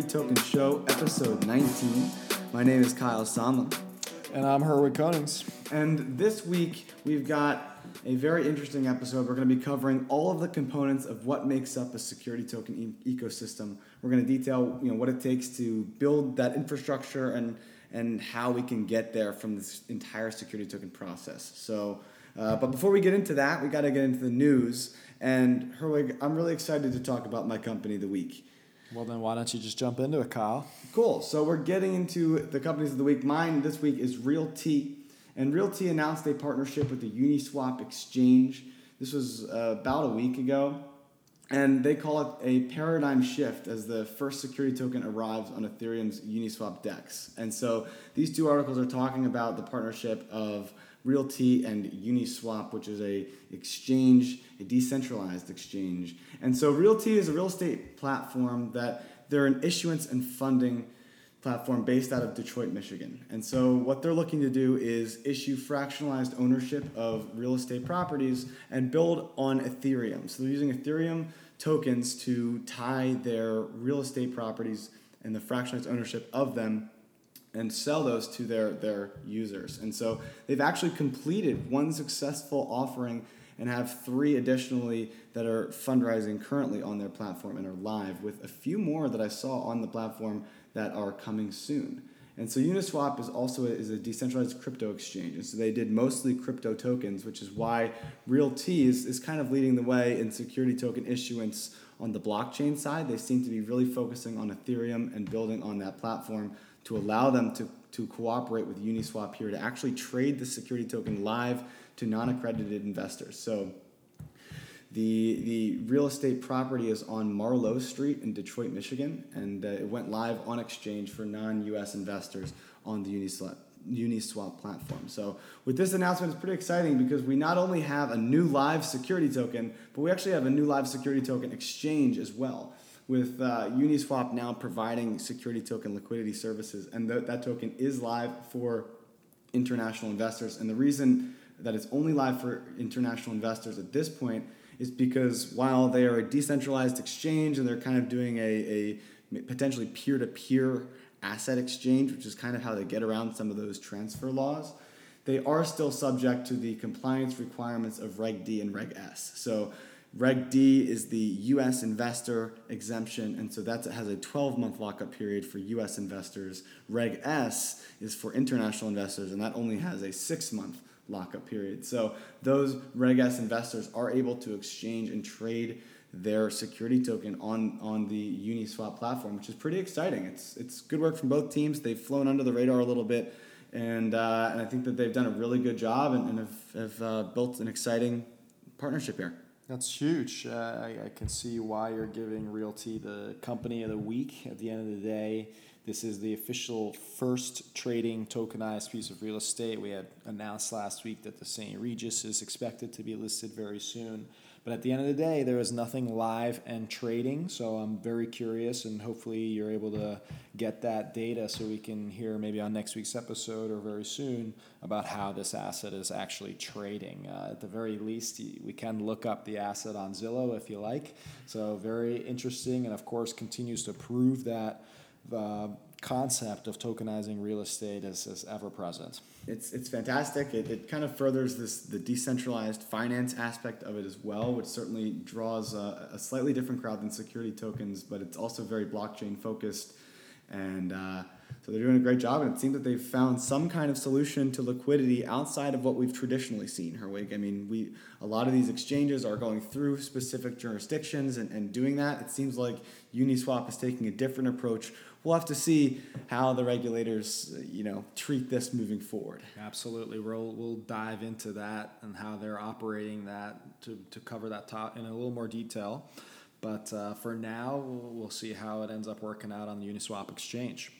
To Token Show, episode 19. My name is Kyle Sonlin. And I'm Herwig Konings. And this week, we've got a very interesting episode. We're going to be covering all of the components of what makes up a security token e- ecosystem. We're going to detail you know, what it takes to build that infrastructure and, and how we can get there from this entire security token process. So, uh, but before we get into that, we got to get into the news. And Herwig, I'm really excited to talk about my company, The Week. Well, then why don't you just jump into it, Kyle? Cool. So we're getting into the companies of the week. Mine this week is RealT, and RealT announced a partnership with the Uniswap exchange. This was uh, about a week ago, and they call it a paradigm shift as the first security token arrives on Ethereum's Uniswap DEX. And so these two articles are talking about the partnership of RealT and Uniswap, which is a exchange, a decentralized exchange. And so RealT is a real estate platform that they're an issuance and funding platform based out of Detroit, Michigan. And so what they're looking to do is issue fractionalized ownership of real estate properties and build on Ethereum. So they're using Ethereum tokens to tie their real estate properties and the fractionalized ownership of them and sell those to their, their users. And so they've actually completed one successful offering and have three additionally that are fundraising currently on their platform and are live with a few more that I saw on the platform that are coming soon. And so Uniswap is also a, is a decentralized crypto exchange. And so they did mostly crypto tokens, which is why RealT is, is kind of leading the way in security token issuance on the blockchain side. They seem to be really focusing on Ethereum and building on that platform to allow them to, to cooperate with Uniswap here to actually trade the security token live to non-accredited investors. So the, the real estate property is on Marlowe Street in Detroit, Michigan, and uh, it went live on exchange for non-U.S. investors on the Uniswap, Uniswap platform. So with this announcement, it's pretty exciting because we not only have a new live security token, but we actually have a new live security token exchange as well with uh, Uniswap now providing security token liquidity services, and th- that token is live for international investors. And the reason that it's only live for international investors at this point is because while they are a decentralized exchange and they're kind of doing a, a potentially peer to peer asset exchange, which is kind of how they get around some of those transfer laws, they are still subject to the compliance requirements of Reg D and Reg S. So Reg D is the U.S. investor exemption, and so that has a 12 month lockup period for U.S. investors. Reg S is for international investors, and that only has a six month lockup period. So those Reg S investors are able to exchange and trade their security token on, on the Uniswap platform, which is pretty exciting. It's, it's good work from both teams. They've flown under the radar a little bit, and, uh, and I think that they've done a really good job and, and have, have uh, built an exciting partnership here. That's huge. Uh, I, I, can see why you're giving RealT the company of the week. At the end of the day, this is the official first trading tokenized piece of real estate. We had announced last week that the St. Regis is expected to be listed very soon. But at the end of the day, there is nothing live and trading. So I'm very curious, and hopefully you're able to get that data so we can hear maybe on next week's episode or very soon about how this asset is actually trading. Uh, at the very least, we can look up the asset on Zillow if you like. So very interesting, and of course continues to prove that the concept of tokenizing real estate is, is ever present. It's, it's fantastic. It, it kind of furthers this the decentralized finance aspect of it as well, which certainly draws a, a slightly different crowd than security tokens, but it's also very blockchain focused. And uh, so they're doing a great job, and it seems that they've found some kind of solution to liquidity outside of what we've traditionally seen, Herwig. I mean, we a lot of these exchanges are going through specific jurisdictions and, and doing that. It seems like Uniswap is taking a different approach we'll have to see how the regulators, you know, treat this moving forward. Absolutely, we'll we'll dive into that and how they're operating that to, to cover that top in a little more detail. But uh, for now, we'll, we'll see how it ends up working out on the Uniswap exchange.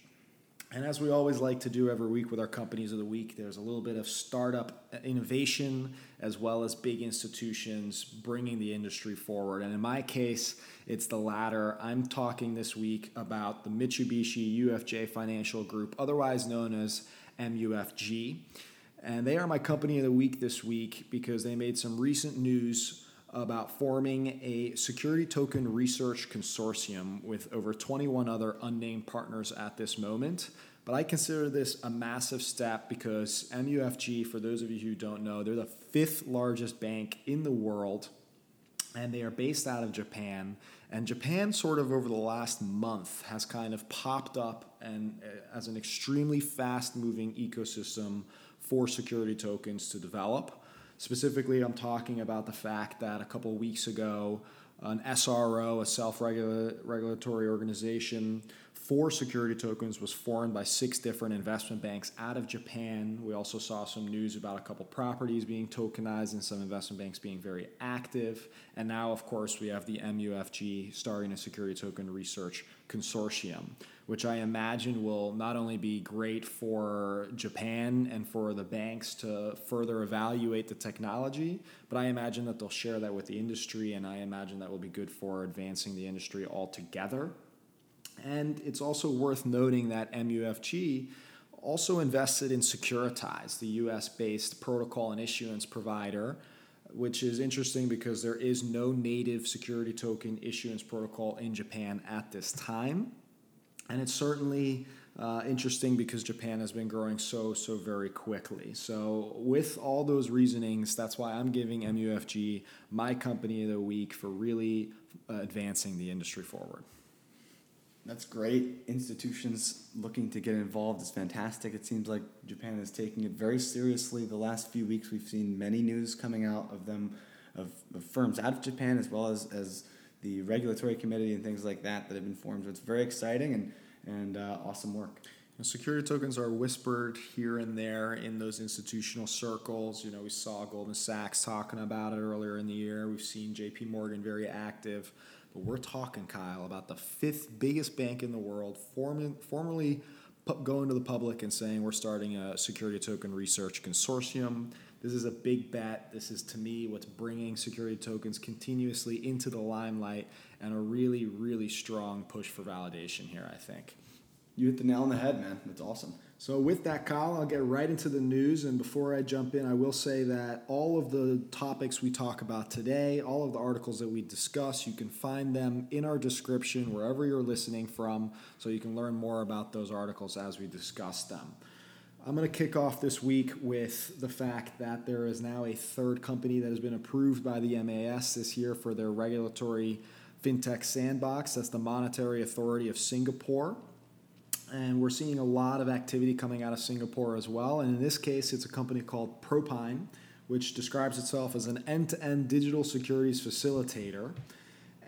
And as we always like to do every week with our companies of the week, there's a little bit of startup innovation as well as big institutions bringing the industry forward. And in my case, it's the latter. I'm talking this week about the Mitsubishi UFJ Financial Group, otherwise known as MUFG. And they are my company of the week this week because they made some recent news about forming a security token research consortium with over 21 other unnamed partners at this moment. But I consider this a massive step because MUFG, for those of you who don't know, they're the fifth largest bank in the world and they are based out of Japan. And Japan, sort of over the last month, has kind of popped up and uh, as an extremely fast moving ecosystem for security tokens to develop. Specifically, I'm talking about the fact that a couple weeks ago, an SRO, a self regulatory organization for security tokens, was formed by six different investment banks out of Japan. We also saw some news about a couple properties being tokenized and some investment banks being very active. And now, of course, we have the MUFG starting a security token research consortium which I imagine will not only be great for Japan and for the banks to further evaluate the technology, but I imagine that they'll share that with the industry, and I imagine that will be good for advancing the industry altogether. And it's also worth noting that MUFG also invested in Securitize, the US based protocol and issuance provider, which is interesting because there is no native security token issuance protocol in Japan at this time. And it's certainly uh, interesting because Japan has been growing so, so very quickly. So, with all those reasonings, that's why I'm giving MUFG my company of the week for really uh, advancing the industry forward. That's great. Institutions looking to get involved is fantastic. It seems like Japan is taking it very seriously. The last few weeks, we've seen many news coming out of them, of, of firms out of Japan, as well as, as the regulatory committee and things like that that have been formed. So it's very exciting and and uh, awesome work. security tokens are whispered here and there in those institutional circles. You know, we saw Goldman Sachs talking about it earlier in the year. We've seen J.P. Morgan very active. But we're talking, Kyle, about the fifth biggest bank in the world, form- formerly going to the public and saying we're starting a security token research consortium. This is a big bet. This is, to me, what's bringing security tokens continuously into the limelight and a really, really strong push for validation here, I think. You hit the nail on the head, man. That's awesome. So, with that, Kyle, I'll get right into the news. And before I jump in, I will say that all of the topics we talk about today, all of the articles that we discuss, you can find them in our description wherever you're listening from, so you can learn more about those articles as we discuss them. I'm going to kick off this week with the fact that there is now a third company that has been approved by the MAS this year for their regulatory fintech sandbox. That's the Monetary Authority of Singapore. And we're seeing a lot of activity coming out of Singapore as well. And in this case, it's a company called Propine, which describes itself as an end to end digital securities facilitator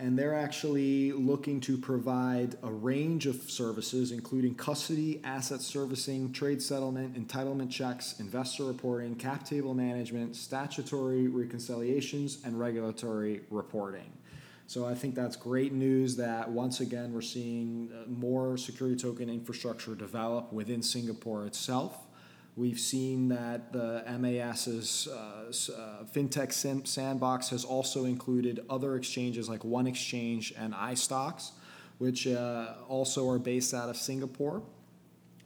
and they're actually looking to provide a range of services, including custody, asset servicing, trade settlement, entitlement checks, investor reporting, cap table management, statutory reconciliations, and regulatory reporting. So I think that's great news that once again we're seeing uh, more security token infrastructure develop within Singapore itself. We've seen that the MAS's uh, uh, fintech sandbox has also included other exchanges like One Exchange and iSTOX, which uh, also are based out of Singapore.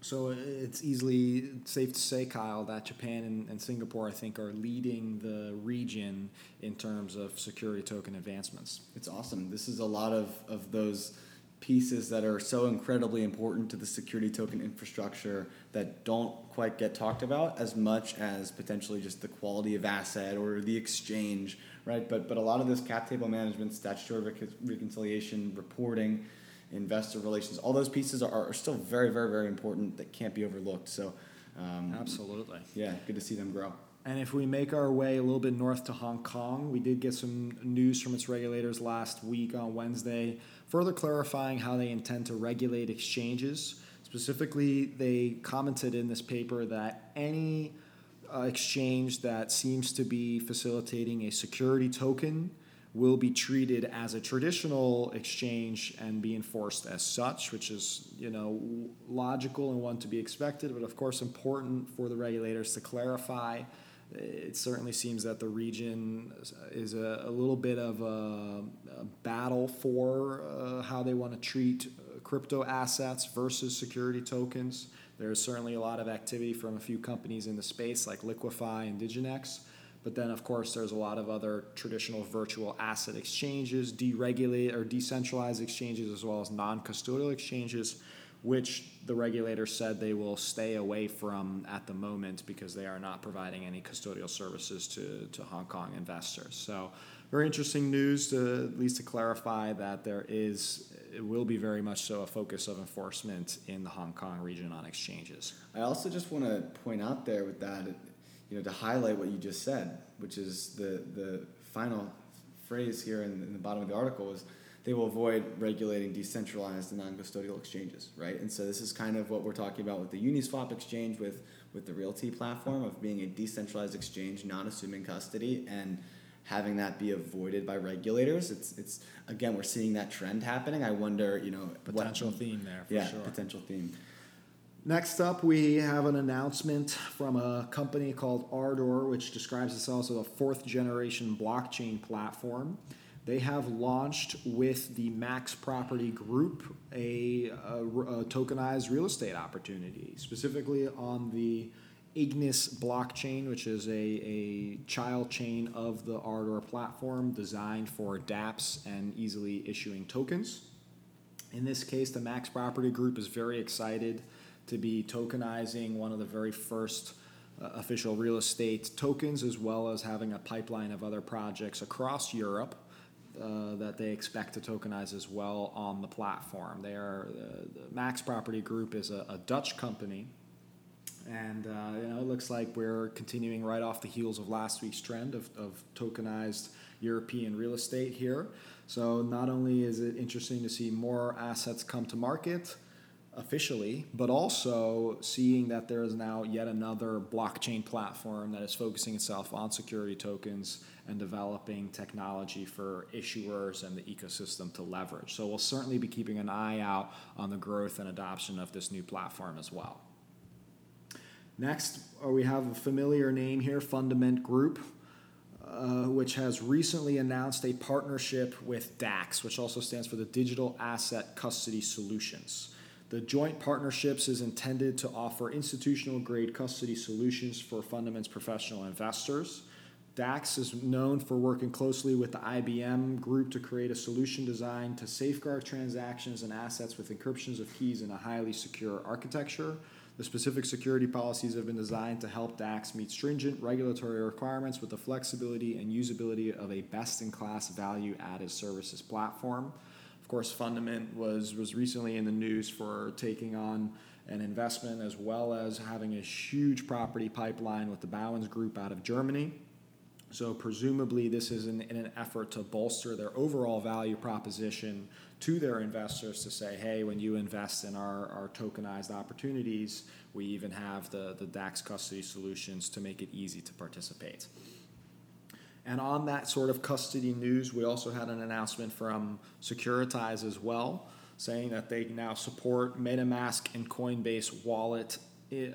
So uh, it's easily safe to say, Kyle, that Japan and, and, Singapore, I think, are leading the region in terms of security token advancements. It's awesome. This is a lot of, of those pieces that are so incredibly important to the security token infrastructure that don't quite get talked about as much as potentially just the quality of asset or the exchange, right? But but a lot of this cap table management, statutory rec- reconciliation, reporting, investor relations, all those pieces are, are still very very very important that can't be overlooked. So. Um, Absolutely. Yeah, good to see them grow. And if we make our way a little bit north to Hong Kong, we did get some news from its regulators last week on Wednesday further clarifying how they intend to regulate exchanges. Specifically, they commented in this paper that any uh, exchange that seems to be facilitating a security token will be treated as a traditional exchange and be enforced as such, which is you know logical and one to be expected, but of course important for the regulators to clarify. It certainly seems that the region is a, a little bit of a, a battle for uh, how they want to treat crypto assets versus security tokens. There's certainly a lot of activity from a few companies in the space like Liquefy and Diginex. But then, of course, there's a lot of other traditional virtual asset exchanges, deregulate or decentralized exchanges, as well as non-custodial exchanges, which the regulator said they will stay away from at the moment because they are not providing any custodial services to, to Hong Kong investors. So, very interesting news to at least to clarify that there is it will be very much so a focus of enforcement in the Hong Kong region on exchanges. I also just want to point out there with that you know, to highlight what you just said, which is the, the final phrase here in, in the bottom of the article is they will avoid regulating decentralized and non-custodial exchanges, right? And so this is kind of what we're talking about with the Uniswap exchange with with the RealT platform of being a decentralized exchange, not assuming custody and having that be avoided by regulators. It's it's again we're seeing that trend happening. I wonder, you know, potential what, theme there. yeah, sure. potential theme. Next up, we have an announcement from a company called Ardor, which describes itself as a fourth generation blockchain platform. They have launched with the Max Property Group a, a, a tokenized real estate opportunity, specifically on the Ignis blockchain, which is a, a child chain of the Ardor platform designed for dApps and easily issuing tokens. In this case, the Max Property Group is very excited to be tokenizing one of the very first uh, official real estate tokens, as well as having a pipeline of other projects across Europe uh, that they expect to tokenize as well on the platform. They are uh, the Max Property Group is a, a Dutch company, and uh, you know it looks like we're continuing right off the heels of last week's trend of, of tokenized European real estate here. So not only is it interesting to see more assets come to market officially, but also seeing that there is now yet another blockchain platform that is focusing itself on security tokens and developing technology for issuers and the ecosystem to leverage. So we'll certainly be keeping an eye out on the growth and adoption of this new platform as well. Next, uh, we have a familiar name here, Fundament Group. Uh, which has recently announced a partnership with DACS, which also stands for the Digital Asset Custody Solutions. The joint partnerships is intended to offer institutional grade custody solutions for Fundament's professional investors. DACS is known for working closely with the IBM group to create a solution designed to safeguard transactions and assets with encryptions of keys in a highly secure architecture. The specific security policies have been designed to help DACS meet stringent regulatory requirements with the flexibility and usability of a best in class value added services platform. Of course, Fundament was, was recently in the news for taking on an investment as well as having a huge property pipeline with the Bauwens Group out of Germany. So, presumably, this is in, in, an effort to bolster their overall value proposition to their investors to say, hey, when you invest in our, our tokenized opportunities, we even have the, the DACS custody solutions to make it easy to participate. And on that sort of custody news, we also had an announcement from Securitize as well, saying that they now support MetaMask and Coinbase wallet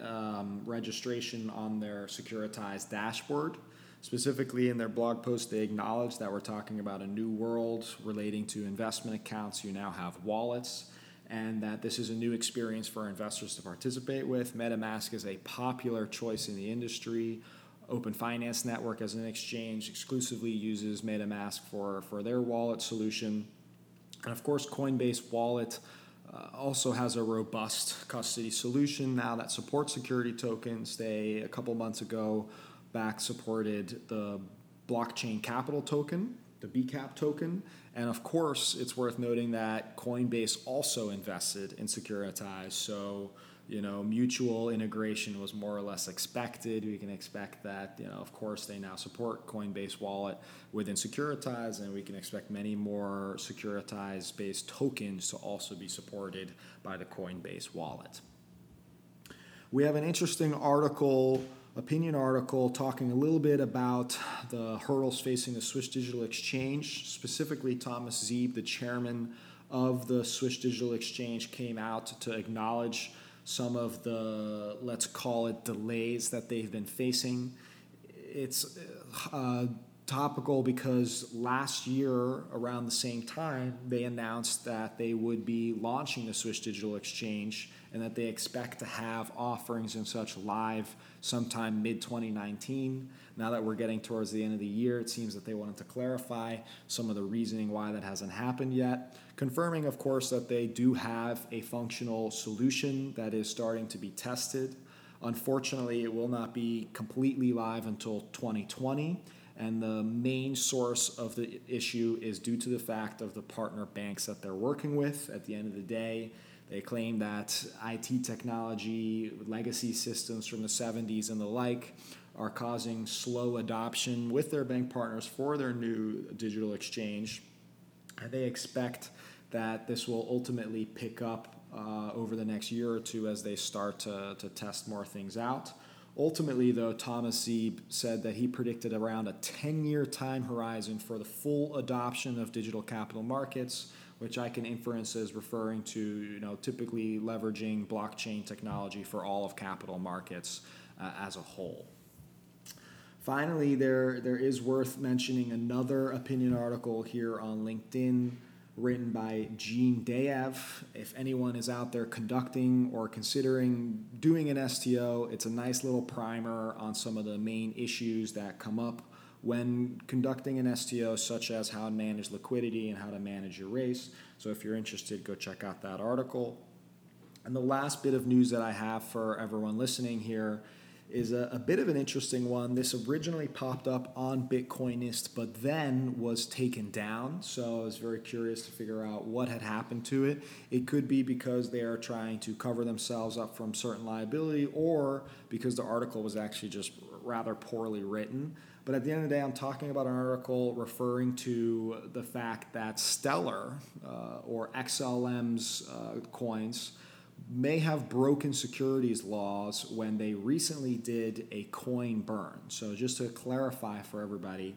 um, registration on their Securitize dashboard. Specifically, in their blog post, they acknowledge that we're talking about a new world relating to investment accounts. You now have wallets, and that this is a new experience for investors to participate with. MetaMask is a popular choice in the industry. Open Finance Network as an exchange exclusively uses MetaMask for, for their wallet solution. And of course, Coinbase Wallet uh, also has a robust custody solution now that supports security tokens. They, a couple months ago, back supported the blockchain capital token, the BCAP token. And of course, it's worth noting that Coinbase also invested in Securitize. So you know, mutual integration was more or less expected. We can expect that, you know, of course, they now support Coinbase Wallet within Securitize, and we can expect many more Securitize based tokens to also be supported by the Coinbase Wallet. We have an interesting article opinion article talking a little bit about the hurdles facing the Swiss Digital Exchange. Specifically, Thomas Zeeb, the chairman of the Swiss Digital Exchange, came out to acknowledge some of the, let's call it, delays that they've been facing. It's uh, topical because last year, around the same time, they announced that they would be launching the Swiss Digital Exchange and that they expect to have offerings and such live sometime mid 2019. Now that we're getting towards the end of the year, it seems that they wanted to clarify some of the reasoning why that hasn't happened yet. Confirming, of course, that they do have a functional solution that is starting to be tested. Unfortunately, it will not be completely live until 2020. And the main source of the issue is due to the fact of the partner banks that they're working with. At the end of the day, they claim that IT technology, legacy systems from the 70s and the like, are causing slow adoption with their bank partners for their new digital exchange. They expect that this will ultimately pick up uh, over the next year or two as they start to, to test more things out. Ultimately, though, Thomas Zeeb said that he predicted around a 10 year time horizon for the full adoption of digital capital markets which I can inference as referring to, you know, typically leveraging blockchain technology for all of capital markets uh, as a whole. Finally, there, there is worth mentioning another opinion article here on LinkedIn written by Gene Dayev. If anyone is out there conducting or considering doing an STO, it's a nice little primer on some of the main issues that come up when conducting an STO, such as how to manage liquidity and how to manage your race. So if you're interested, go check out that article. And the last bit of news that I have for everyone listening here is a, a, bit of an interesting one. This originally popped up on Bitcoinist, but then was taken down. So I was very curious to figure out what had happened to it. It could be because they are trying to cover themselves up from certain liability, or because the article was actually just rather poorly written. But at the end of the day, I'm talking about an article referring to the fact that Stellar uh, or XLM's uh, coins may have broken securities laws when they recently did a coin burn. So, just to clarify for everybody,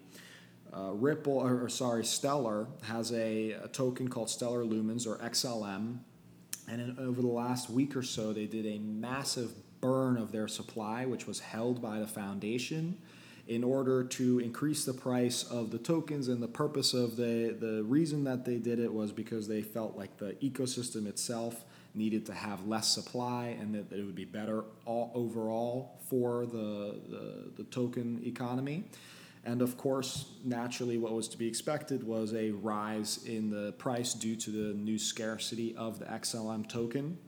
uh, Ripple, or, or, sorry, Stellar has a, a, token called Stellar Lumens or XLM. And in, over the last week or so, they did a massive burn of their supply, which was held by the foundation in order to increase the price of the tokens. And the purpose of the, the reason that they did it was because they felt like the ecosystem itself needed to have less supply and that, that it would be better all, overall for the, the, the token economy. And of course, naturally, what was to be expected was a rise in the price due to the new scarcity of the XLM token.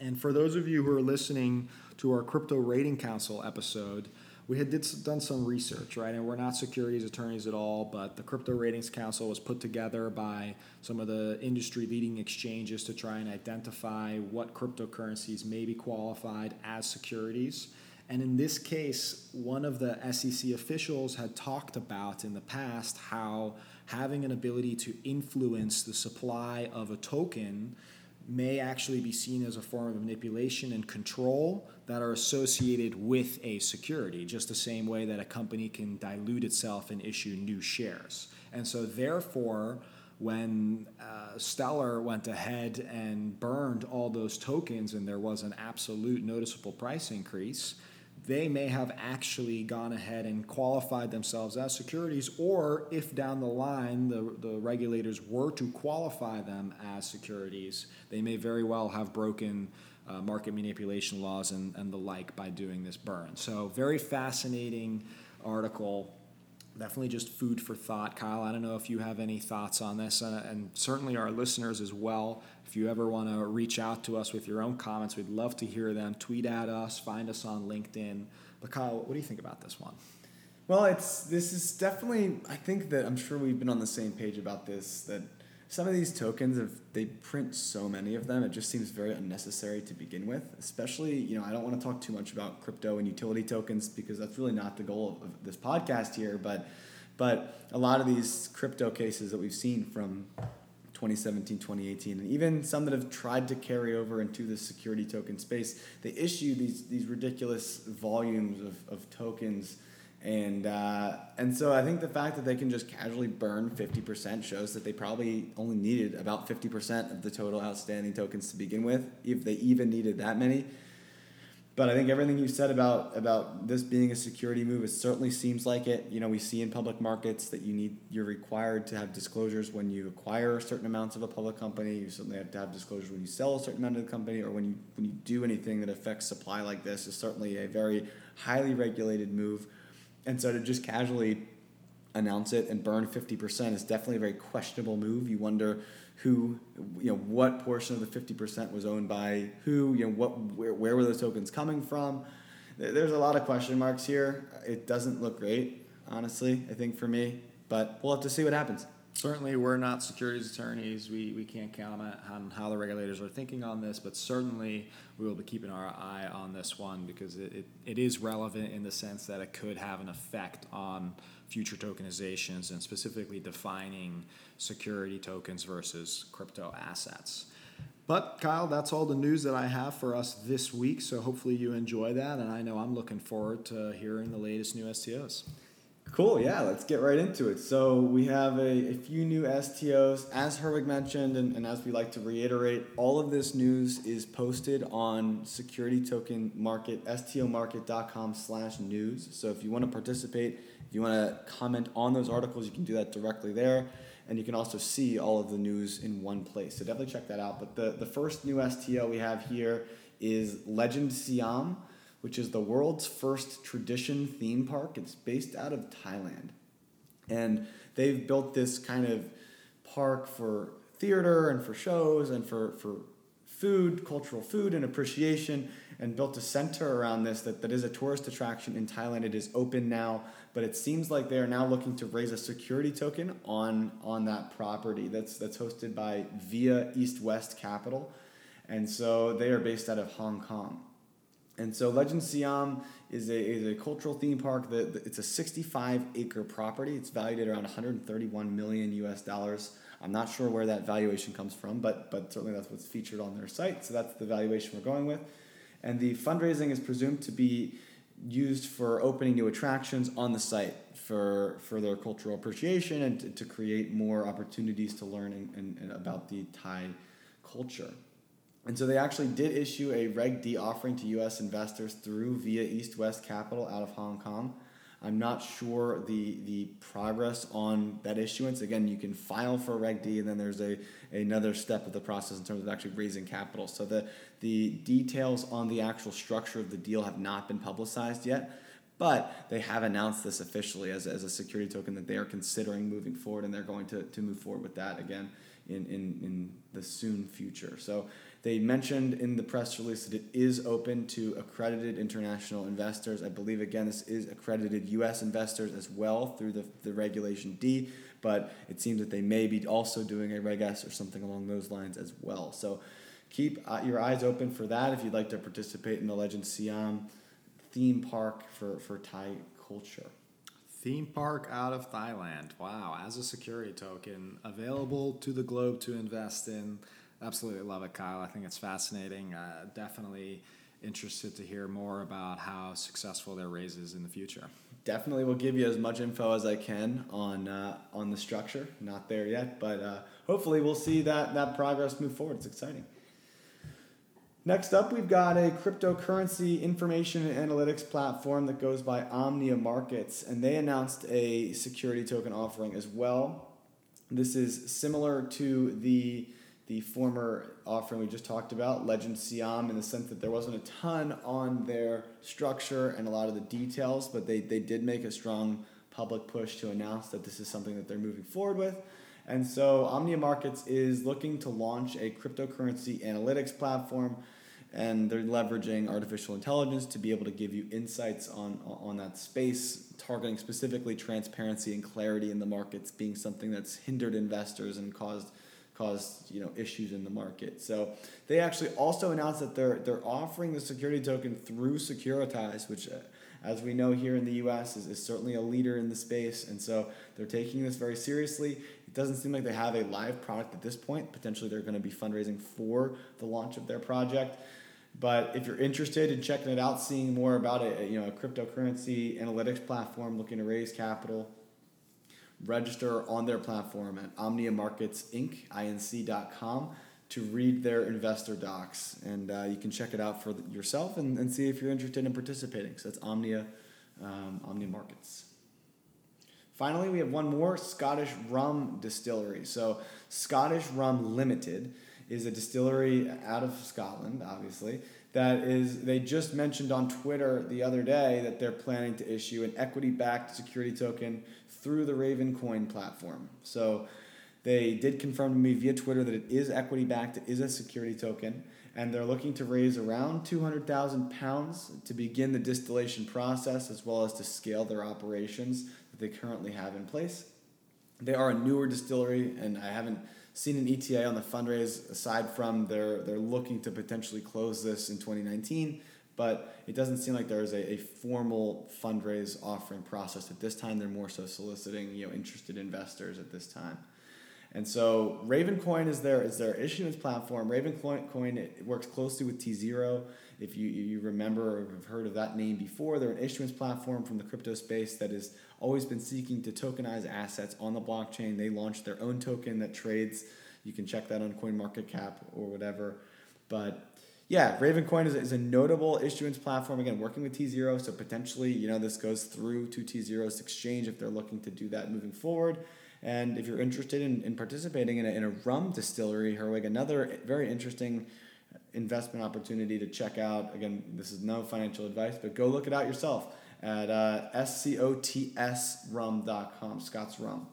And for those of you who are listening to our Crypto Rating Council episode, we had did, done some research, right? And we're not securities attorneys at all, but the Crypto Ratings Council was put together by some of the industry leading exchanges to try and identify what cryptocurrencies may be qualified as securities. And in this case, one of the SEC officials had talked about in the past how having an ability to influence the supply of a token may actually be seen as a form of manipulation and control that are associated with a security, just the same way that a company can dilute itself and issue new shares. And so, therefore, when uh, Stellar went ahead and burned all those tokens and there was an absolute noticeable price increase, they may have actually gone ahead and qualified themselves as securities, or if down the line the, the regulators were to qualify them as securities, they may very well have broken uh, market manipulation laws and, and the like by doing this burn. So, very fascinating article. Definitely just food for thought. Kyle, I don't know if you have any thoughts on this, uh, and certainly our listeners as well. If you ever want to reach out to us with your own comments, we'd love to hear them. Tweet at us, find us on LinkedIn. But Kyle, what do you think about this one? Well, it's this is definitely. I think that I'm sure we've been on the same page about this. That some of these tokens, if they print so many of them, it just seems very unnecessary to begin with. Especially, you know, I don't want to talk too much about crypto and utility tokens because that's really not the goal of this podcast here. But, but a lot of these crypto cases that we've seen from 2017, 2018, and even some that have tried to carry over into the security token space. They issue these these ridiculous volumes of, of tokens. And uh, and so I think the fact that they can just casually burn fifty percent shows that they probably only needed about fifty percent of the total outstanding tokens to begin with, if they even needed that many. But I think everything you said about about this being a security move, it certainly seems like it. You know, we see in public markets that you need you're required to have disclosures when you acquire certain amounts of a public company. You certainly have to have disclosures when you sell a certain amount of the company, or when you when you do anything that affects supply like this. Is certainly a very highly regulated move, and so to just casually announce it and burn fifty percent is definitely a very questionable move. You wonder who you know what portion of the 50% was owned by who you know what where, where were those tokens coming from? There's a lot of question marks here. It doesn't look great honestly i think for me but we'll have to see what happens. Certainly we're not securities attorneys. We, we can't comment on how the regulators are thinking on this but certainly we will be keeping our eye on this one because it, it, it is relevant in the sense that it could have an effect on future tokenizations and specifically defining security tokens versus crypto assets. But Kyle, that's all the news that I have for us this week. So hopefully you enjoy that, and I know I'm looking forward to hearing the latest new STOs. Cool, yeah, let's get right into it. So, we have a, a few new STOs. As Herwig mentioned, and, and, as we like to reiterate, all of this news is posted on security token market, stomarket.com slash news. So, if you want to participate, you want to comment on those articles, you can do that directly there. And you can also see all of the news in one place. So, definitely check that out. But the, the first new STO we have here is Legend Siam which is the world's first tradition theme park. It's based out of Thailand. And they've built this kind of park for theater and for shows and for, for food, cultural food and appreciation, and built a center around this that, that is a tourist attraction in Thailand. It is open now, but it seems like they are now looking to raise a security token on, on that property that's, that's hosted by Via East West Capital. And so they are based out of Hong Kong. And so Legend Siam is a, is a cultural theme park that it's a 65 acre property. It's valued at around 131 million US dollars. I'm not sure where that valuation comes from, but but certainly that's what's featured on their site. So that's the valuation we're going with. And the fundraising is presumed to be used for opening new attractions on the site for for their cultural appreciation and to, to create more opportunities to learn and, and, and about the Thai culture. And so they actually did issue a Reg D offering to U.S. investors through via East West Capital out of Hong Kong. I'm not sure the the progress on that issuance. Again, you can file for Reg D, and then there's a another step of the process in terms of actually raising capital. So the the details on the actual structure of the deal have not been publicized yet, but they have announced this officially as, as a security token that they are considering moving forward, and they're going to, to move forward with that again in, in, in the soon future. So they mentioned in the press release that it is open to accredited international investors. I believe, again, this is accredited U.S. investors as well through the, the Regulation D, but it seems that they may be also doing a Reg S or something along those lines as well. So keep uh, your eyes open for that if you'd like to participate in the Legend Siam theme park for, for Thai culture. Theme park out of Thailand. Wow, as a security token, available to the globe to invest in. Absolutely love it, Kyle. I think it's fascinating. Uh, definitely interested to hear more about how successful their raises in the future. Definitely will give you as much info as I can on uh, on the structure. Not there yet, but uh, hopefully we'll see that that progress move forward. It's exciting. Next up, we've got a cryptocurrency information and analytics platform that goes by Omnia Markets, and they announced a security token offering as well. This is similar to the the former offering we just talked about, Legend Siam, in the sense that there wasn't a ton on their structure and a lot of the details, but they, they did make a strong public push to announce that this is something that they're moving forward with. And so Omnia Markets is looking to launch a cryptocurrency analytics platform, and they're leveraging artificial intelligence to be able to give you insights on, on that space, targeting specifically transparency and clarity in the markets being something that's hindered investors and caused – caused you know issues in the market. So they actually also announced that they're they're offering the security token through Securitize, which uh, as we know here in the US, is, is certainly a leader in the space. And so they're taking this very seriously. It doesn't seem like they have a live product at this point. Potentially they're going to be fundraising for the launch of their project. But if you're interested in checking it out, seeing more about it, you know, a cryptocurrency analytics platform looking to raise capital, register on their platform at Omnia Markets Inc. To read their investor docs. And uh, you can check it out for yourself and, and see if you're interested in participating. So that's Omnia, um, Omnia Markets. Finally, we have one more Scottish rum distillery. So, Scottish Rum Limited is a distillery out of Scotland, obviously, that is, they just mentioned on Twitter the other day that they're planning to issue an equity backed security token through the Ravencoin platform. So, they did confirm to me via Twitter that it is equity backed, it is a security token, and they're looking to raise around 200,000 pounds to begin the distillation process as well as to scale their operations that they currently have in place. They are a newer distillery, and I haven't seen an ETA on the fundraise aside from they're, they're looking to potentially close this in 2019 but it doesn't seem like there's a, a formal fundraise offering process at this time. They're more so soliciting you know interested investors at this time. And so Ravencoin is their is their issuance platform. Ravencoin it works closely with tZERO. If you, you remember or have heard of that name before, they're an issuance platform from the crypto space that has always been seeking to tokenize assets on the blockchain. They launched their own token that trades. You can check that on CoinMarketCap or whatever. But yeah, Ravencoin is, is a notable issuance platform. Again, working with tZERO, so potentially, you know, this goes through to tZERO's exchange if they're looking to do that moving forward. And if you're interested in, in participating in a, in a rum distillery, Herwig, another very interesting investment opportunity to check out. Again, this is no financial advice, but go look it out yourself at uh, scotsrum.com, Scott's Rum.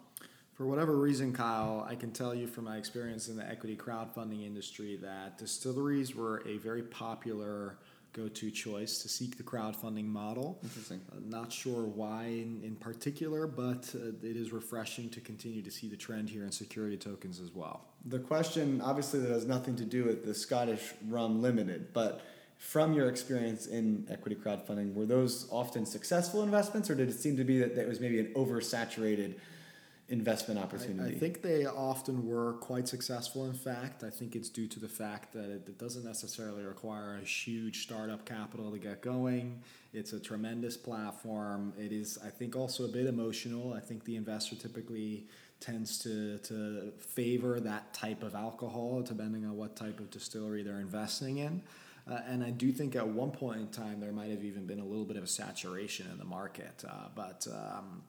For whatever reason, Kyle, I can tell you from my experience in the equity crowdfunding industry that distilleries were a very popular go-to choice to seek the crowdfunding model. Interesting. Uh, not sure why in, in particular, but uh, it is refreshing to continue to see the trend here in security tokens as well. The question, obviously, that has nothing to do with the Scottish Rum Limited, but from your experience in equity crowdfunding, were those often successful investments, or did it seem to be that it was maybe an oversaturated investment opportunity? I, I, think they often were quite successful. In fact, I think it's due to the fact that it, it, doesn't necessarily require a huge startup capital to get going. It's a tremendous platform. It is, I think, also a bit emotional. I think the investor typically tends to, to favor that type of alcohol, depending on what type of distillery they're investing in. Uh, and I do think at one point in time there might have even been a little bit of a saturation in the market. Uh, but um,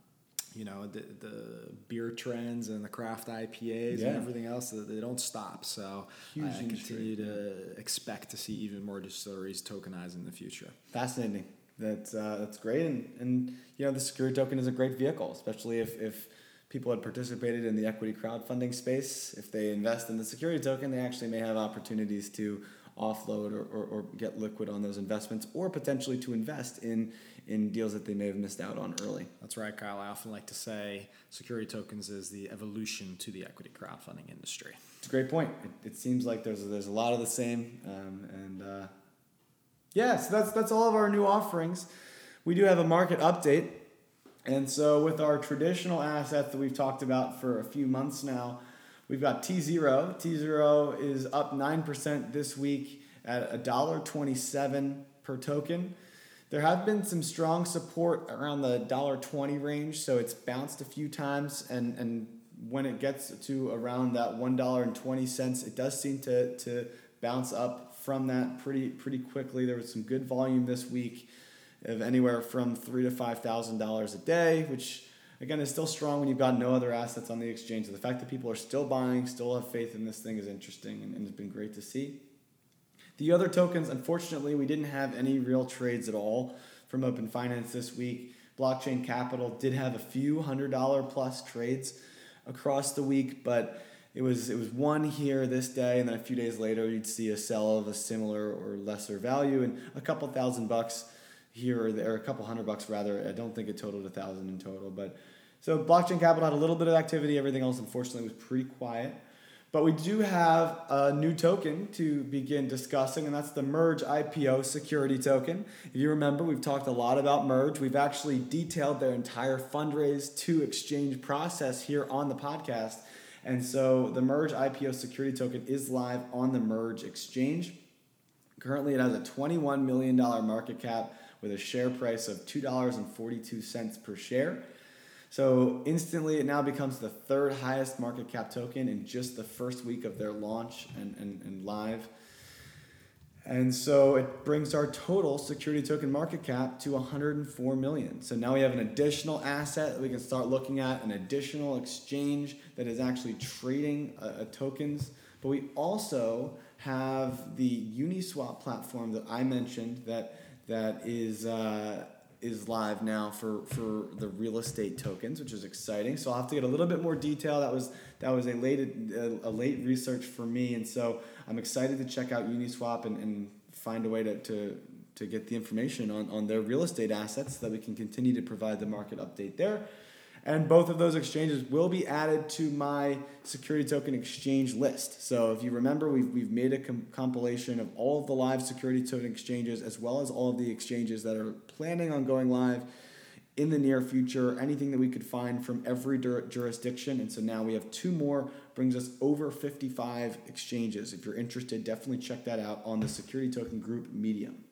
you know the the beer trends and the craft IPAs yeah. and everything else they don't stop. So Huge I continue to expect to see even more distilleries tokenize in the future. Fascinating. That's uh, that's great, and and you know the security token is a great vehicle, especially if if people had participated in the equity crowdfunding space. If they invest in the security token, they actually may have opportunities to offload or, or, or get liquid on those investments, or potentially to invest in in deals that they may have missed out on early. That's right, Kyle. I often like to say security tokens is the evolution to the equity crowdfunding industry. It's a great point. It, it seems like there's there's a lot of the same, um, and uh, yeah, so that's that's all of our new offerings. We do have a market update, and so with our traditional assets that we've talked about for a few months now, we've got tZERO. T Zero is up nine percent this week at a dollar twenty seven per token. There have been some strong support around the $1.20 range, so it's bounced a few times and, and when it gets to around that $1.20, it does seem to, to bounce up from that pretty pretty quickly. There was some good volume this week of anywhere from three to five thousand dollars a day, which again is still strong when you've got no other assets on the exchange. So the fact that people are still buying, still have faith in this thing is interesting and, and it's been great to see. The other tokens, unfortunately, we didn't have any real trades at all from Open Finance this week. Blockchain Capital did have a few hundred dollar plus trades across the week, but it was it was one here this day, and then a few days later you'd see a sell of a similar or lesser value, and a couple thousand bucks here or there, a couple hundred bucks rather. I don't think it totaled a thousand in total, but so blockchain capital had a little bit of activity. Everything else, unfortunately, was pretty quiet. But we do have a new token to begin discussing, and that's the MERJ IPO security token. If you remember, we've talked a lot about MERJ. We've actually detailed their entire fundraise to exchange process here on the podcast. And so the MERJ IPO security token is live on the MERJ exchange. Currently, it has a $21 million market cap with a share price of $2.42 per share. So instantly, it now becomes the third highest market cap token in just the first week of their launch and, and, and live. And so it brings our total security token market cap to 104 million. So now we have an additional asset that we can start looking at, an additional exchange that is actually trading uh, tokens. But we also have the Uniswap platform that I mentioned that that is uh, is live now for for the real estate tokens, which is exciting. So I'll have to get a little bit more detail. That was that was a late a, a late research for me, and so I'm excited to check out Uniswap and, and find a way to, to to get the information on, on their real estate assets so that we can continue to provide the market update there. And both of those exchanges will be added to my security token exchange list. So if you remember, we've, we've made a com- compilation of all of the live security token exchanges as well as all of the exchanges that are planning on going live in the near future, anything that we could find from every jurisdiction. And so now we have two more, brings us over 55 exchanges. If you're interested, definitely check that out on the Security Token Group Medium.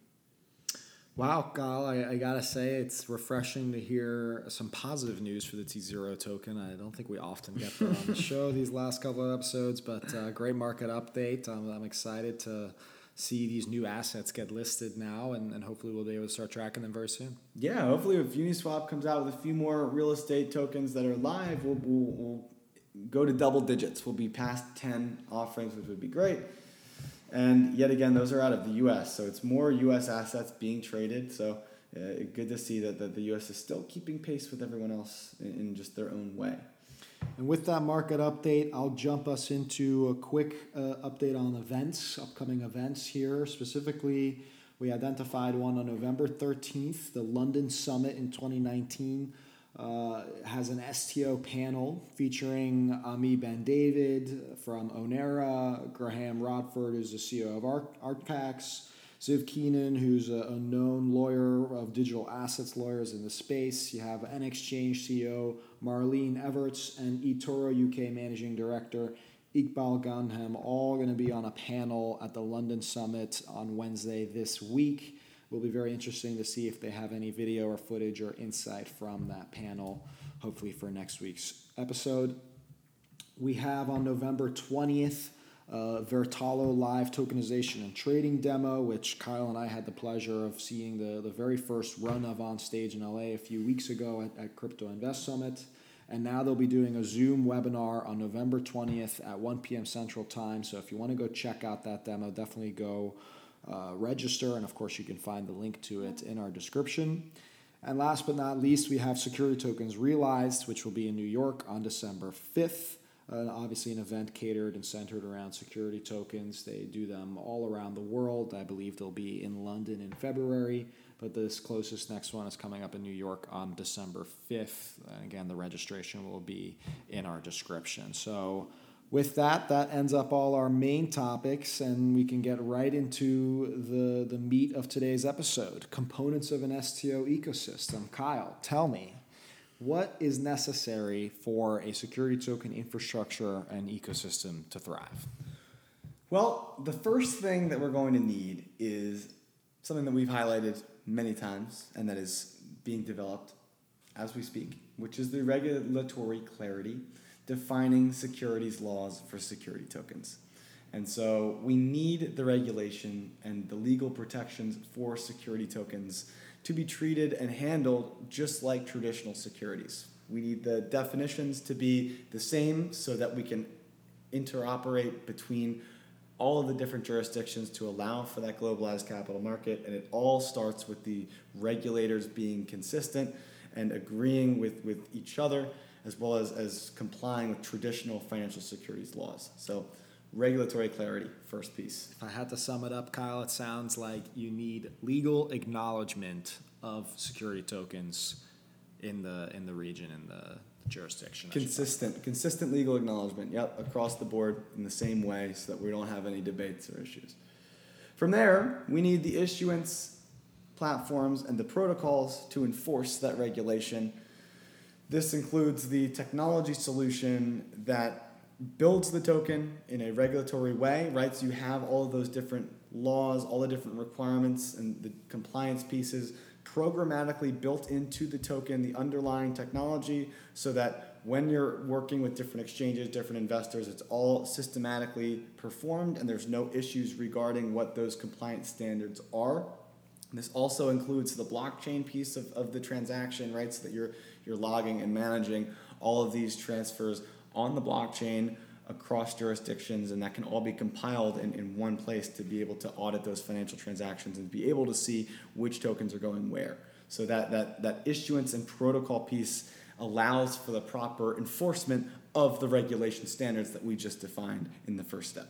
Wow, Kyle, I, I, gotta say it's refreshing to hear some positive news for the tZERO token. I don't think we often get that on the show these last couple of episodes, but uh, great market update. I'm, I'm, excited to see these new assets get listed now, and, and hopefully we'll be able to start tracking them very soon. Yeah, hopefully if Uniswap comes out with a few more real estate tokens that are live, we'll, we'll, we'll go to double digits. We'll be past 10 offerings, which would be great. And yet again, those are out of the U.S., so it's more U.S. assets being traded. So uh, good to see that, that the U.S. is still keeping pace with everyone else in, in, just their own way. And with that market update, I'll jump us into a quick uh, update on events, upcoming events here. Specifically, we identified one on November 13th, the London Summit in 2019 uh, has an STO panel featuring Ami Ben David from Ownera, Graham Rodford, who's the CEO of Art- Artpax, Ziv Keenan, who's a, a, known lawyer of digital assets lawyers in the space. You have nExchange CEO Marlene Everts and eToro UK Managing Director Iqbal Gandham, all going to be on a panel at the London Summit on Wednesday this week will be very interesting to see if they have any video or footage or insight from that panel, hopefully for next week's episode. We have on November 20th uh, Vertalo live tokenization and trading demo, which Kyle and I had the pleasure of seeing the, the very first run of on stage in LA a few weeks ago at, at Crypto Invest Summit. And now they'll be doing a Zoom webinar on November 20th at 1 p.m. Central Time. So if you want to go check out that demo, definitely go uh, register. And of course, you can find the link to it in our description. And last but not least, we have Security Tokens Realized, which will be in New York on December 5th. Uh, obviously, an event catered and centered around security tokens. They do them all around the world. I believe they'll be in London in February, but this closest next one is coming up in New York on December 5th. And again, the registration will be in our description. So, with that, that ends up all our main topics, and we can get right into the, the meat of today's episode components of an STO ecosystem. Kyle, tell me, what is necessary for a security token infrastructure and ecosystem to thrive? Well, the first thing that we're going to need is something that we've highlighted many times and that is being developed as we speak, which is the regulatory clarity defining securities laws for security tokens. And so we need the regulation and the legal protections for security tokens to be treated and handled just like traditional securities. We need the definitions to be the same so that we can interoperate between all of the different jurisdictions to allow for that globalized capital market. And it all starts with the regulators being consistent and agreeing with, with each other as well as, as complying with traditional financial securities laws. So, regulatory clarity, first piece. If I had to sum it up, Kyle, it sounds like you need legal acknowledgement of security tokens in the in the region in the jurisdiction. Consistent, consistent legal acknowledgement. Yep, across the board in the same way, so that we don't have any debates or issues. From there, we need the issuance platforms and the protocols to enforce that regulation. This includes the technology solution that builds the token in a regulatory way, right? So you have all of those different laws, all the different requirements, and the compliance pieces programmatically built into the token, the underlying technology, so that when you're working with different exchanges, different investors, it's all systematically performed and there's no issues regarding what those compliance standards are. This also includes the blockchain piece of, of the transaction, right? So that you're you're logging and managing all of these transfers on the blockchain across jurisdictions, and that can all be compiled in, in one place to be able to audit those financial transactions and be able to see which tokens are going where. So that that that issuance and protocol piece allows for the proper enforcement of the regulation standards that we just defined in the first step.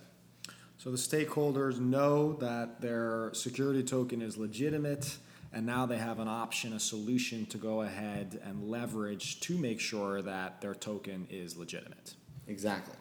So the stakeholders know that their security token is legitimate, and now they have an option, a solution to go ahead and leverage to make sure that their token is legitimate. Exactly.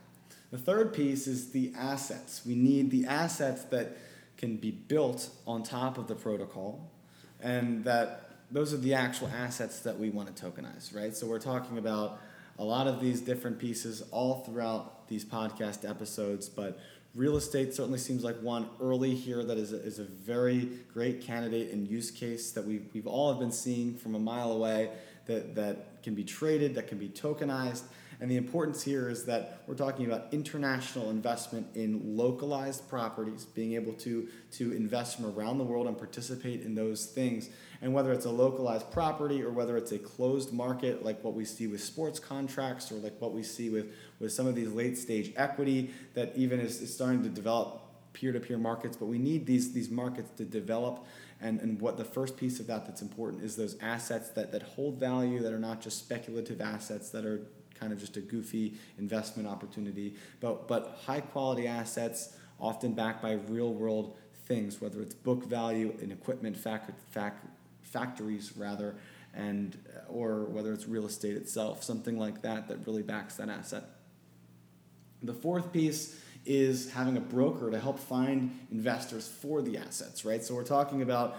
The third piece is the assets. We need the assets that can be built on top of the protocol, and that those are the actual assets that we want to tokenize, right? So we're talking about a lot of these different pieces all throughout these podcast episodes, but real estate certainly seems like one early here that is a, is a very great candidate and use case that we've, we've all have been seeing from a mile away that, that can be traded, that can be tokenized. And the importance here is that we're talking about international investment in localized properties, being able to, to invest from around the world and participate in those things. And whether it's a localized property or whether it's a closed market, like what we see with sports contracts or like what we see with, with some of these late stage equity that even is, is starting to develop peer-to-peer markets, but we need these, these markets to develop and, and what the first piece of that that's important is those assets that, that hold value, that are not just speculative assets that are kind of just a goofy investment opportunity, but, but high quality assets, often backed by real world things, whether it's book value in equipment fac- fac- factories rather, and or whether it's real estate itself, something like that that really backs that asset. The fourth piece is having a broker to help find investors for the assets, right? So we're talking about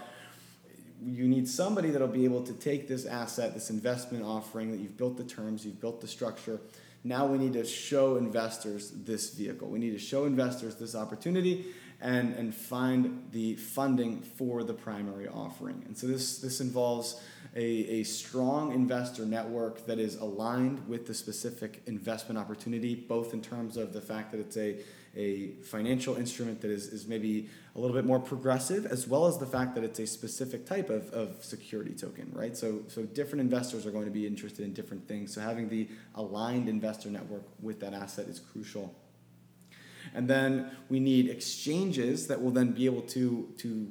you need somebody that'll be able to take this asset, this investment offering that you've built the terms, you've built the structure. Now we need to show investors this vehicle. We need to show investors this opportunity and, and find the funding for the primary offering. And so this, this involves a, a strong investor network that is aligned with the specific investment opportunity, both in terms of the fact that it's a a financial instrument that is, is maybe a little bit more progressive, as well as the fact that it's a specific type of, of security token, right? So, so different investors are going to be interested in different things. So having the aligned investor network with that asset is crucial. And then we need exchanges that will then be able to, to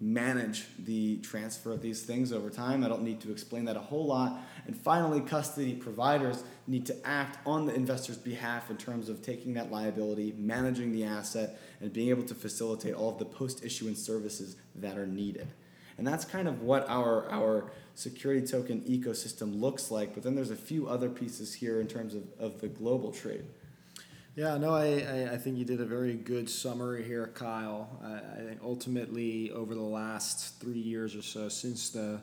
manage the transfer of these things over time. I don't need to explain that a whole lot. And finally, custody providers need to act on the investor's behalf in terms of taking that liability, managing the asset, and being able to facilitate all of the post issuance services that are needed. And that's kind of what our, our security token ecosystem looks like. But then there's a few other pieces here in terms of, of the global trade. Yeah, no, I, I think you did a very good summary here, Kyle. I, I think ultimately, over the last three years or so, since the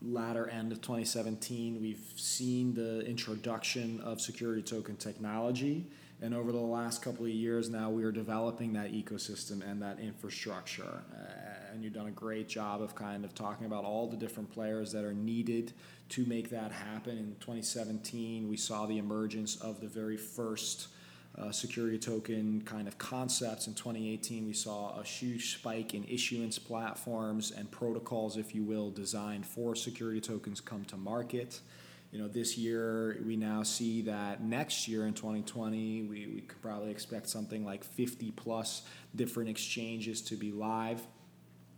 latter end of 2017, we've seen the introduction of security token technology. And over the last couple of years now, we are developing that ecosystem and that infrastructure. Uh, and you've done a great job of kind of talking about all the different players that are needed to make that happen. In 2017, we saw the emergence of the very first uh, security token kind of concepts. In 2018, we saw a huge spike in issuance platforms and protocols, if you will, designed for security tokens come to market. You know, this year we now see that next year in 2020, we, we could probably expect something like 50 plus different exchanges to be live.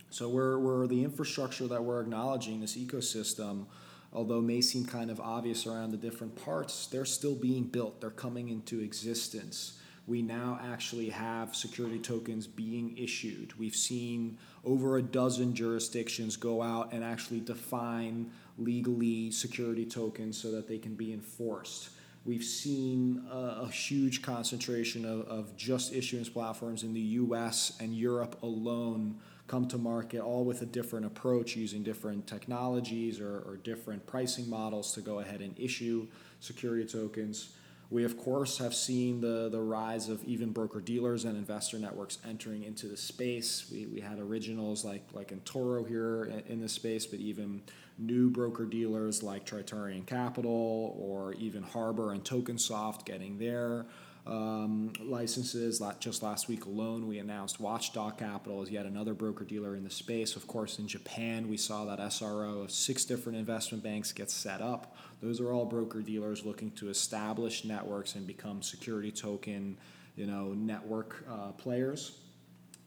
So we're, we're the infrastructure that we're acknowledging, this ecosystem, although may seem kind of obvious around the different parts, they're still being built. They're coming into existence. we now actually have security tokens being issued. We've seen over a dozen jurisdictions go out and actually define legally security tokens so that they can be enforced. We've seen a, a huge concentration of, of just issuance platforms in the US and Europe alone come to market, all with a different approach using different technologies or, or different pricing models to go ahead and issue security tokens. We, of course, have seen the, the rise of even broker dealers and investor networks entering into the space. We, we had originals like, like eToro here in, in the space, but even new broker dealers like Tritaurian Capital or even Harbor and TokenSoft getting there um, licenses. Just last week alone, we announced Watchdog Capital as yet another broker dealer in the space. Of course, in Japan, we saw that SRO of six different investment banks get set up. Those are all broker dealers looking to establish networks and become security token, you know, network uh, players.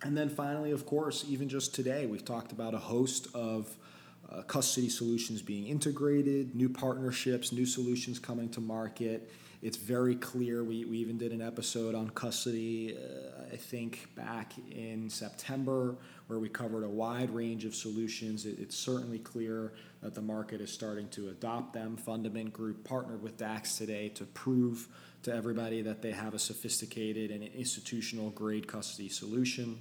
And then finally, of course, even just today, we've talked about a host of uh, custody solutions being integrated, new partnerships, new solutions coming to market it's very clear. We, we even did an episode on custody, uh, I think, back in September, where we covered a wide range of solutions. It, it's certainly clear that the market is starting to adopt them. Fundament Group partnered with DACS today to prove to everybody that they have a sophisticated and institutional grade custody solution.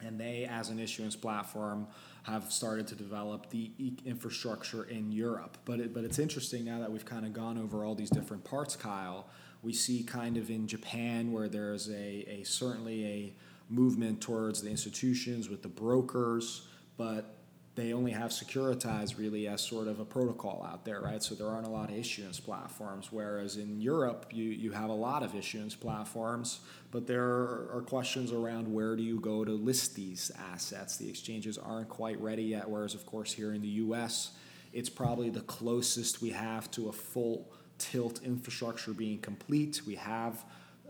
And they, as an issuance platform, have started to develop the infrastructure in Europe. But it, but it's interesting now that we've kind of gone over all these different parts, Kyle. We see kind of in Japan where there's a, a certainly a movement towards the institutions with the brokers, but they only have Securitize really as sort of a protocol out there, right? So there aren't a lot of issuance platforms. Whereas in Europe, you, you have a lot of issuance platforms, but there are questions around where do you go to list these assets. The exchanges aren't quite ready yet. Whereas, of course, here in the US, it's probably the closest we have to a full tilt infrastructure being complete. We have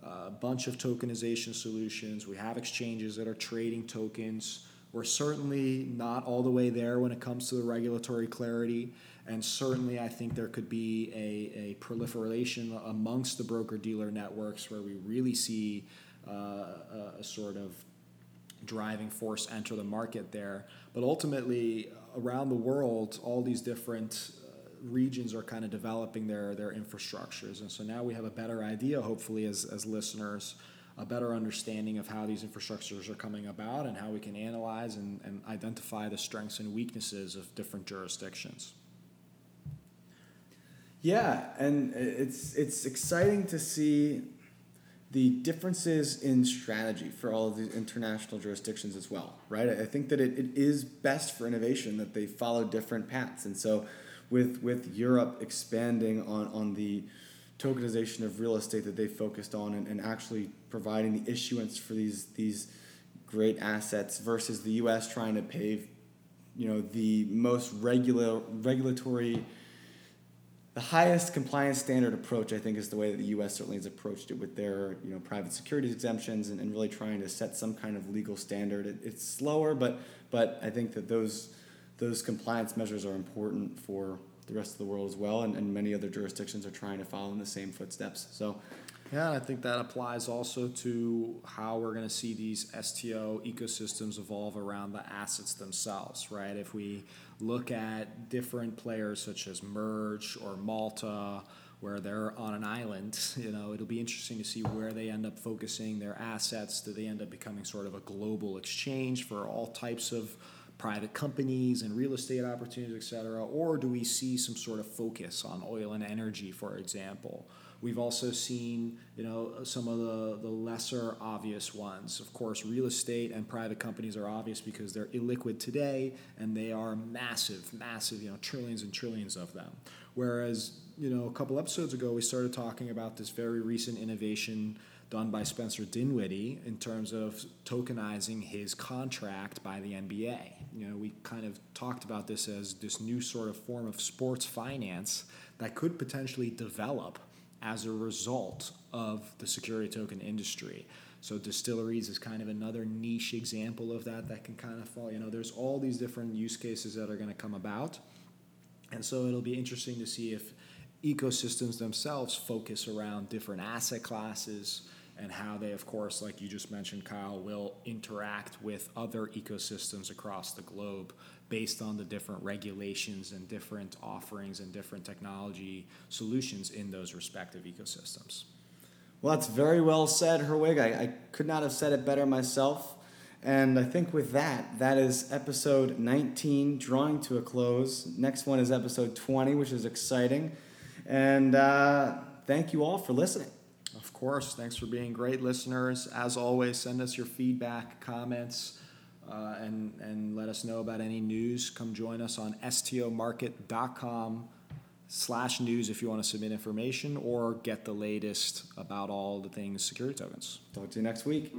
a bunch of tokenization solutions, we have exchanges that are trading tokens we're certainly not all the way there when it comes to the regulatory clarity. And certainly, I think there could be a, a proliferation amongst the broker dealer networks where we really see uh, a, a sort of driving force enter the market there. But ultimately, around the world, all these different uh, regions are kind of developing their, their infrastructures. And so now we have a better idea, hopefully, as, as listeners a better understanding of how these infrastructures are coming about and how we can analyze and, and identify the strengths and weaknesses of different jurisdictions. Yeah, and it's it's exciting to see the differences in strategy for all of these international jurisdictions as well, right? I think that it, it is best for innovation that they follow different paths. And so with with Europe expanding on, on the tokenization of real estate that they focused on and, and actually providing the issuance for these these great assets versus the US trying to pave you know the most regular regulatory the highest compliance standard approach I think is the way that the US certainly has approached it with their you know private securities exemptions and, and really trying to set some kind of legal standard. It, it's slower but but I think that those those compliance measures are important for the rest of the world as well, and, and many other jurisdictions are trying to follow in the same footsteps. So, yeah, I think that applies also to how we're going to see these STO ecosystems evolve around the assets themselves, right? If we look at different players such as MERJ or Malta, where they're on an island, you know, it'll be interesting to see where they end up focusing their assets. Do they end up becoming sort of a global exchange for all types of private companies and real estate opportunities, et cetera? Or do we see some sort of focus on oil and energy, for example? We've also seen, you know, some of the, the lesser obvious ones. Of course, real estate and private companies are obvious because they're illiquid today and they are massive, massive, you know, trillions and trillions of them. Whereas, you know, a couple episodes ago, we started talking about this very recent innovation done by Spencer Dinwiddie in terms of tokenizing his contract by the NBA. You know, we kind of talked about this as this new sort of form of sports finance that could potentially develop as a result of the security token industry. So distilleries is kind of another niche example of that that can kind of fall. You know, there's all these different use cases that are going to come about. And so it'll be interesting to see if ecosystems themselves focus around different asset classes and how they, of course, like you just mentioned, Kyle, will interact with other ecosystems across the globe based on the different regulations and different offerings and different technology solutions in those respective ecosystems. Well, that's very well said, Herwig. I, I could not have said it better myself. And I think with that, that is episode 19 drawing to a close. Next one is episode 20, which is exciting. And uh, thank you all for listening. Of course. Thanks for being great listeners. As always, send us your feedback, comments, uh, and, and let us know about any news. Come join us on stomarket.com slash news if you want to submit information or get the latest about all the things security tokens. Talk to you next week.